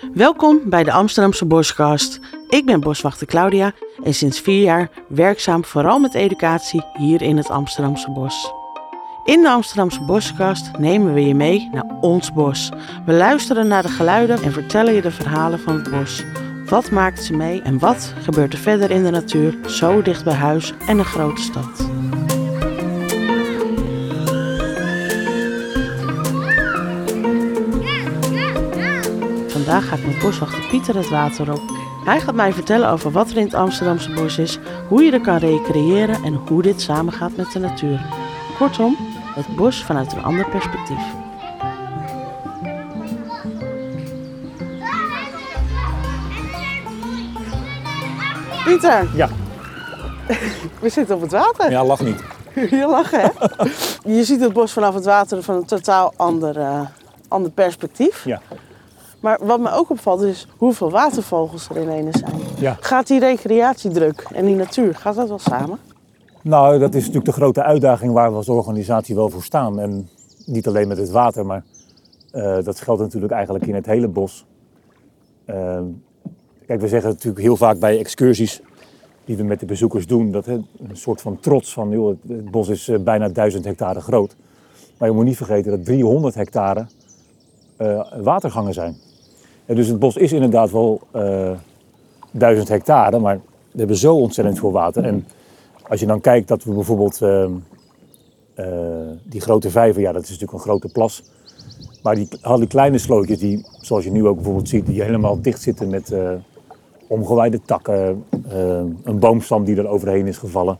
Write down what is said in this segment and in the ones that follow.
Welkom bij de Amsterdamse Boskast. Ik ben boswachter Claudia en sinds vier jaar werkzaam vooral met educatie hier in het Amsterdamse bos. In de Amsterdamse Boskast nemen we je mee naar ons bos. We luisteren naar de geluiden en vertellen je de verhalen van het bos. Wat maakt ze mee en wat gebeurt er verder in de natuur, zo dicht bij huis en een grote stad? Vandaag ga ik met boswachter Pieter het water op. Hij gaat mij vertellen over wat er in het Amsterdamse bos is, hoe je er kan recreëren en hoe dit samengaat met de natuur. Kortom, het bos vanuit een ander perspectief. Pieter, Ja, we zitten op het water. ja, lach niet. Je lachen, hè? Je ziet het bos vanaf het water van een totaal ander, eh, ander perspectief. Ja. Maar wat me ook opvalt is hoeveel watervogels er in ene zijn. Ja. Gaat die recreatiedruk en die natuur, gaat dat wel samen? Nou, dat is natuurlijk de grote uitdaging waar we als organisatie wel voor staan. En niet alleen met het water, maar eh, dat geldt natuurlijk eigenlijk in het hele bos. Eh, kijk, we zeggen natuurlijk heel vaak bij excursies die we met de bezoekers doen, dat hè, een soort van trots van, joh, het, het bos is eh, bijna 1000 hectare groot. Maar je moet niet vergeten dat 300 hectare eh, watergangen zijn. Dus het bos is inderdaad wel eh 1000 hectare, maar we hebben zo ontzettend veel water. En als je dan kijkt dat we bijvoorbeeld ehm, eh, die grote vijver, ja dat is natuurlijk een grote plas. Maar die, al die kleine slootjes, die, zoals je nu ook bijvoorbeeld ziet, die helemaal dicht zitten met eh, omgewaaide takken, een boomstam die er overheen is gevallen.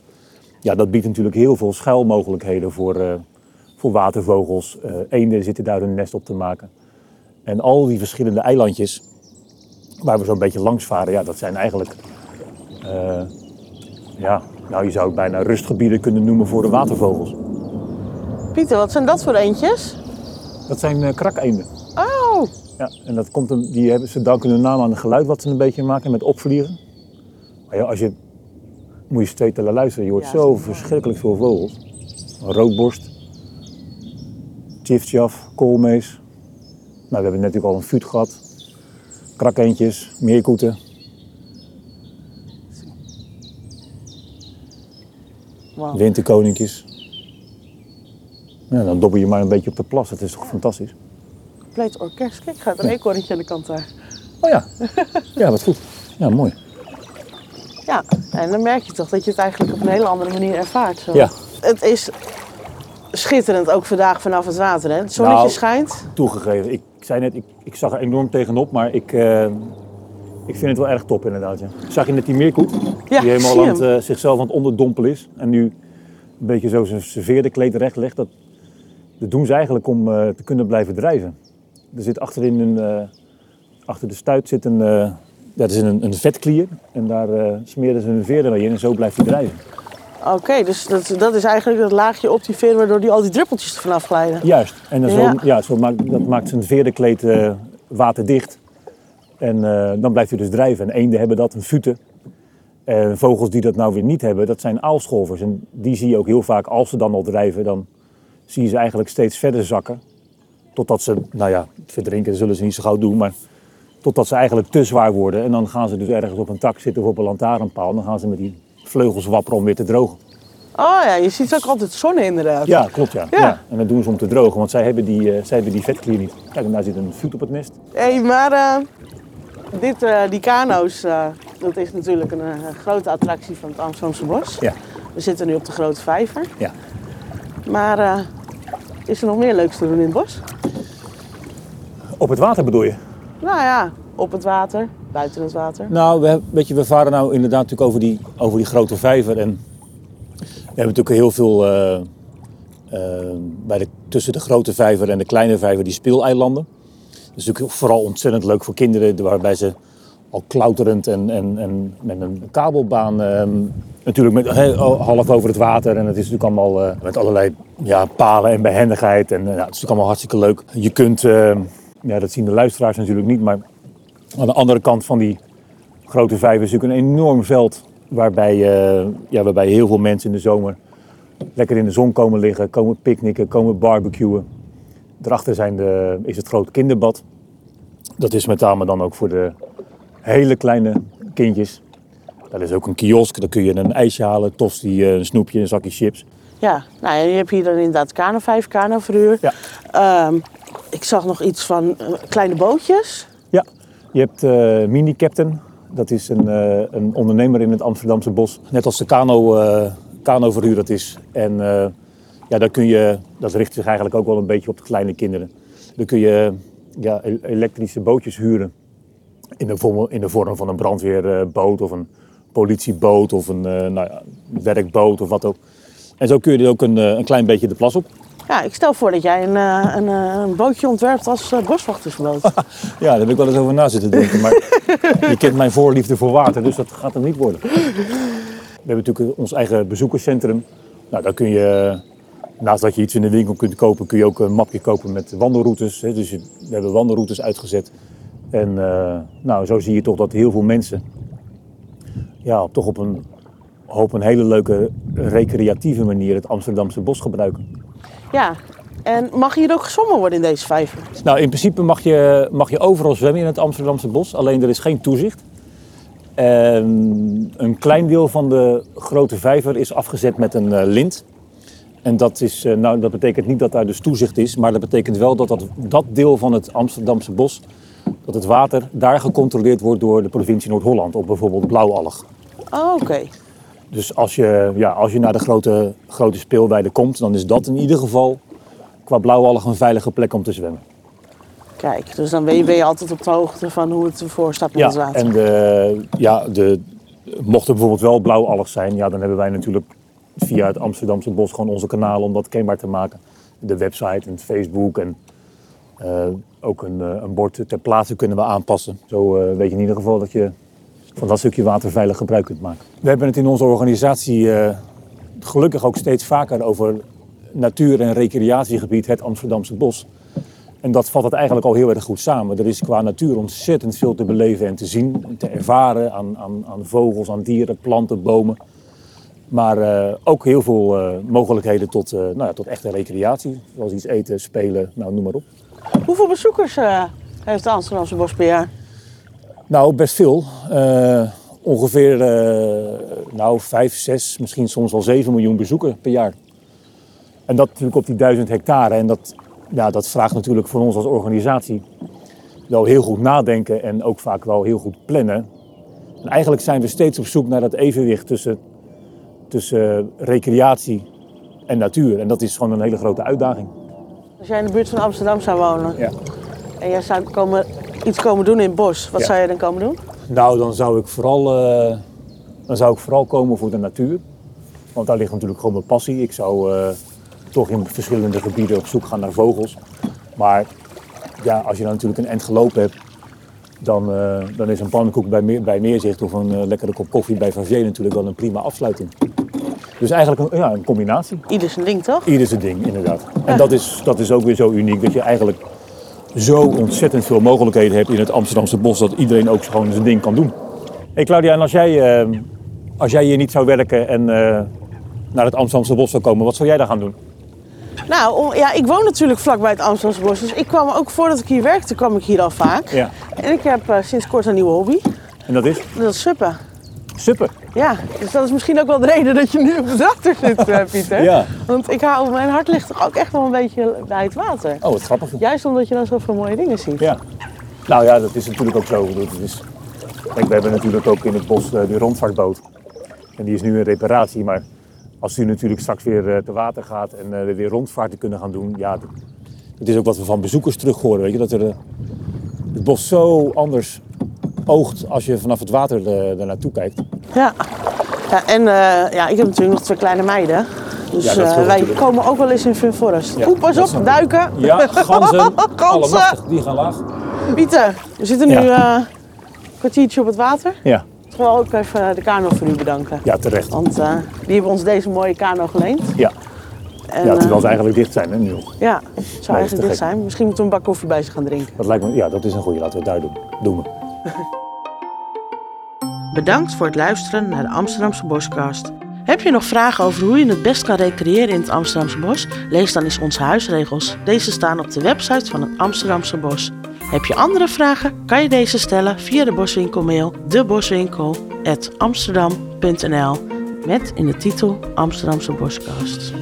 Ja, dat biedt natuurlijk heel veel schuilmogelijkheden voor, voor watervogels. Eenden zitten daar hun nest op te maken. En al die verschillende eilandjes waar we zo'n beetje langs varen, ja, dat zijn eigenlijk eh, ja, nou, je zou het bijna rustgebieden kunnen noemen voor de watervogels. Pieter, wat zijn dat voor eentjes? Dat zijn eh krakeenden. Oh, Ja, en dat komt een, die hebben, ze danken hun naam aan het geluid wat ze een beetje maken met opvliegen. Maar ja, als je, moet je steeds naar luisteren, je hoort Ja, zo verschrikkelijk veel vogels. Een roodborst, tjiftjaf, koolmees. Nou, we hebben natuurlijk al een fuut gehad. Krakeentjes, meerkoeten. wauw. winterkoninkjes. Ja, dan dobber je maar een beetje op de plas, dat is toch fantastisch? Compleet orkest. Kijk, gaat een eekhoorntje aan de kant daar. Oh ja, ja wat goed. Ja, mooi. Ja, en dan merk je toch dat je het eigenlijk op een hele andere manier ervaart. Zo. Ja, Het is schitterend, ook vandaag vanaf het water. Hè? Het zonnetje Nou, schijnt. toegegeven. Ik zei net, ik, ik zag er enorm tegenop, maar ik, eh, ik vind het wel erg top inderdaad. Ja. Zag je net die meerkoet? Ja, die helemaal aan het, eh, zichzelf aan het onderdompelen is. En nu een beetje zo zijn serveerde kleed recht legt. Dat, dat doen ze eigenlijk om eh, te kunnen blijven drijven. Er zit achterin een, achter de stuit zit een, dat is een, een vetklier. En daar smeren ze hun veren mee in en zo blijft hij drijven. Oké, dus dat, dat is eigenlijk het laagje op die veer waardoor die al die druppeltjes er vanaf glijden. Juist. En dan Ja. zo, ja, zo maakt, dat maakt zijn veerdenkleed eh waterdicht. En eh, dan blijft hij dus drijven. En eenden hebben dat, een fute. En vogels die dat nou weer niet hebben, dat zijn aalscholvers. En die zie je ook heel vaak, als ze dan al drijven, dan zie je ze eigenlijk steeds verder zakken. Totdat ze, nou ja, verdrinken zullen ze niet zo gauw doen, maar totdat ze eigenlijk te zwaar worden. En dan gaan ze dus ergens op een tak zitten of op een lantaarnpaal. En dan gaan ze met die vleugels wapperen om weer te drogen. Oh ja, je ziet ook altijd zonne inderdaad. Ja, klopt ja. Ja. ja. En dat doen ze om te drogen, want zij hebben die, eh, zij hebben die vetklier niet. Kijk, en daar zit een voet op het nest. Hé, maar eh, dit, eh, die kano's, dat is natuurlijk een, grote attractie van het Amsterdamse bos. Ja. We zitten nu op de Grote Vijver. Ja. Maar is er nog meer leuks te doen in het bos? Op het water bedoel je? Nou ja, op het water, buiten het water. Nou, we, weet je, we varen nou inderdaad natuurlijk over die, over die grote vijver. En we hebben natuurlijk heel veel eh, eh, bij de, tussen de grote vijver en de kleine vijver die speeleilanden. Dat is natuurlijk vooral ontzettend leuk voor kinderen, waarbij ze al klauterend en, en, en met een kabelbaan, ehm, natuurlijk met, half over het water. En het is natuurlijk allemaal eh, met allerlei ja, palen en behendigheid. En nou, het is natuurlijk allemaal hartstikke leuk. Je kunt, eh, ja, dat zien de luisteraars natuurlijk niet, maar aan de andere kant van die grote vijver is natuurlijk een enorm veld. Waarbij, eh, ja, waarbij heel veel mensen in de zomer lekker in de zon komen liggen, komen picknicken, komen barbecuen. Daarachter zijn de, is het grote kinderbad. dat is met name dan ook voor de hele kleine kindjes. Dat is ook een kiosk, daar kun je een ijsje halen, tosti, een snoepje, een zakje chips. Ja, nou, je hebt hier dan inderdaad kano, vijf kano. Ja. Ehm, ik zag nog iets van eh, kleine bootjes. Je hebt eh, Mini Captain. Dat is een, eh, een ondernemer in het Amsterdamse bos. Net als de kano, eh kanoverhuur dat is. En eh, ja, daar kun je, dat richt zich eigenlijk ook wel een beetje op de kleine kinderen. Dan kun je ja, elektrische bootjes huren. In de, vorm, in de vorm van een brandweerboot of een politieboot of een eh, nou ja, werkboot of wat ook. En zo kun je er ook een, eh, een klein beetje de plas op. Ja, ik stel voor dat jij een, eh, een, eh, een bootje ontwerpt als eh, boswachtersboot. Ja, daar heb ik wel eens over na zitten denken. Maar je kent mijn voorliefde voor water, dus dat gaat hem niet worden. We hebben natuurlijk ons eigen bezoekerscentrum. Nou, daar kun je, naast dat je iets in de winkel kunt kopen, kun je ook een mapje kopen met wandelroutes. Dus we hebben wandelroutes uitgezet. En nou, zo zie je toch dat heel veel mensen ja, toch op een, op een hele leuke recreatieve manier het Amsterdamse bos gebruiken. Ja, en mag hier ook gezwommen worden in deze vijver? Nou, in principe mag je, mag je overal zwemmen in het Amsterdamse bos, alleen er is geen toezicht. En een klein deel van de grote vijver is afgezet met een eh, lint. En dat, is, eh, nou, dat betekent niet dat daar dus toezicht is, maar dat betekent wel dat dat, dat deel van het Amsterdamse bos, dat het water daar gecontroleerd wordt door de provincie Noord-Holland, op bijvoorbeeld blauwalg. Oh, oké. Dus als je, ja, als je naar de grote, grote speelweide komt, dan is dat in ieder geval qua blauwalg een veilige plek om te zwemmen. Kijk, dus dan ben je, ben je altijd op de hoogte van hoe het ervoor staat met het Ja, water. en de, ja, de, mocht er bijvoorbeeld wel blauwalg zijn, ja, dan hebben wij natuurlijk via het Amsterdamse bos gewoon onze kanalen om dat kenbaar te maken. De website en Facebook en eh, ook een, eh, een bord ter plaatse kunnen we aanpassen. Zo eh, weet je in ieder geval dat je van dat stukje water veilig gebruik kunt maken. We hebben het in onze organisatie eh, gelukkig ook steeds vaker over natuur- en recreatiegebied, het Amsterdamse bos. En dat vat het eigenlijk al heel erg goed samen. Er is qua natuur ontzettend veel te beleven en te zien, en te ervaren aan, aan, aan vogels, aan dieren, planten, bomen. Maar eh, ook heel veel eh, mogelijkheden tot, eh, nou ja, tot echte recreatie. Zoals iets eten, spelen, nou, noem maar op. Hoeveel bezoekers eh, heeft de Amsterdamse bos per jaar? Nou, best veel. Eh, ongeveer eh, nou, 5, 6, misschien soms wel 7 miljoen bezoeken per jaar. En dat natuurlijk op die 1000 hectare. En dat, ja, dat vraagt natuurlijk voor ons als organisatie wel heel goed nadenken en ook vaak wel heel goed plannen. En eigenlijk zijn we steeds op zoek naar dat evenwicht tussen, tussen recreatie en natuur. En dat is gewoon een hele grote uitdaging. Als jij in de buurt van Amsterdam zou wonen Ja. en jij zou komen, iets komen doen in het bos, wat Ja. zou jij dan komen doen? Nou, dan zou ik vooral, eh, dan zou ik vooral komen voor de natuur. Want daar ligt natuurlijk gewoon mijn passie. Ik zou eh, toch in verschillende gebieden op zoek gaan naar vogels. Maar ja, als je dan natuurlijk een end gelopen hebt, dan, eh, dan is een pannenkoek bij, meer, bij Meerzicht of een lekkere kop koffie bij Verviers natuurlijk wel een prima afsluiting. Dus eigenlijk een, ja, een combinatie. Ieder zijn ding, toch? Ieder zijn ding, inderdaad. En dat is, dat is ook weer zo uniek dat je eigenlijk zo ontzettend veel mogelijkheden hebt in het Amsterdamse bos dat iedereen ook gewoon zijn ding kan doen. Hey Claudia, en als jij, eh, als jij hier niet zou werken en eh, naar het Amsterdamse bos zou komen, wat zou jij dan gaan doen? Nou, ja, ik woon natuurlijk vlakbij het Amsterdamse bos, dus ik kwam ook voordat ik hier werkte, kwam ik hier al vaak. Ja. En ik heb eh, sinds kort een nieuwe hobby, En dat is dat is suppen. Super. Ja, dus dat is misschien ook wel de reden dat je nu op de tractor zit, eh, Pieter. Ja. Want ik hou, mijn hart ligt toch ook echt wel een beetje bij het water. Oh, wat grappig. Juist omdat je dan zoveel mooie dingen ziet. Ja. Nou ja, dat is natuurlijk ook zo. Dat is, kijk, we hebben natuurlijk ook in het bos eh, die rondvaartboot. En die is nu in reparatie, maar als die natuurlijk straks weer eh, te water gaat en we weer rondvaarten kunnen gaan doen, ja, dat, is ook wat we van bezoekers terug horen. Weet je, dat er, het bos zo anders oogt als je vanaf het water eh, er naartoe kijkt. Ja, ja en eh, ja, ik heb natuurlijk nog twee kleine meiden. Dus Ja, eh, wij komen ook wel eens in Fun Forest. Ja, Oeh, pas op, duiken. Ja, ganzen, Ganzen. die gaan laag. Pieter, we zitten nu Ja. een kwartiertje op het water. Ja, Ik wil ook even de kano voor u bedanken. ja terecht. Want die hebben ons deze mooie kano geleend. Ja, En, ja terwijl ze eigenlijk dicht zijn hè, nu. ja, het zou eigenlijk dicht gek. zijn. Misschien moeten we een bak koffie bij ze gaan drinken. Dat lijkt me, ja, dat is een goede. Laten we het daar doen. Doen we. Bedankt voor het luisteren naar de Amsterdamse Boscast. Heb je nog vragen over hoe je het best kan recreëren in het Amsterdamse bos? Lees dan eens onze huisregels. Deze staan op de website van het Amsterdamse Bos. Heb je andere vragen, kan je deze stellen via de Boswinkelmail deboswinkel.amsterdam.nl met in de titel Amsterdamse Boskast.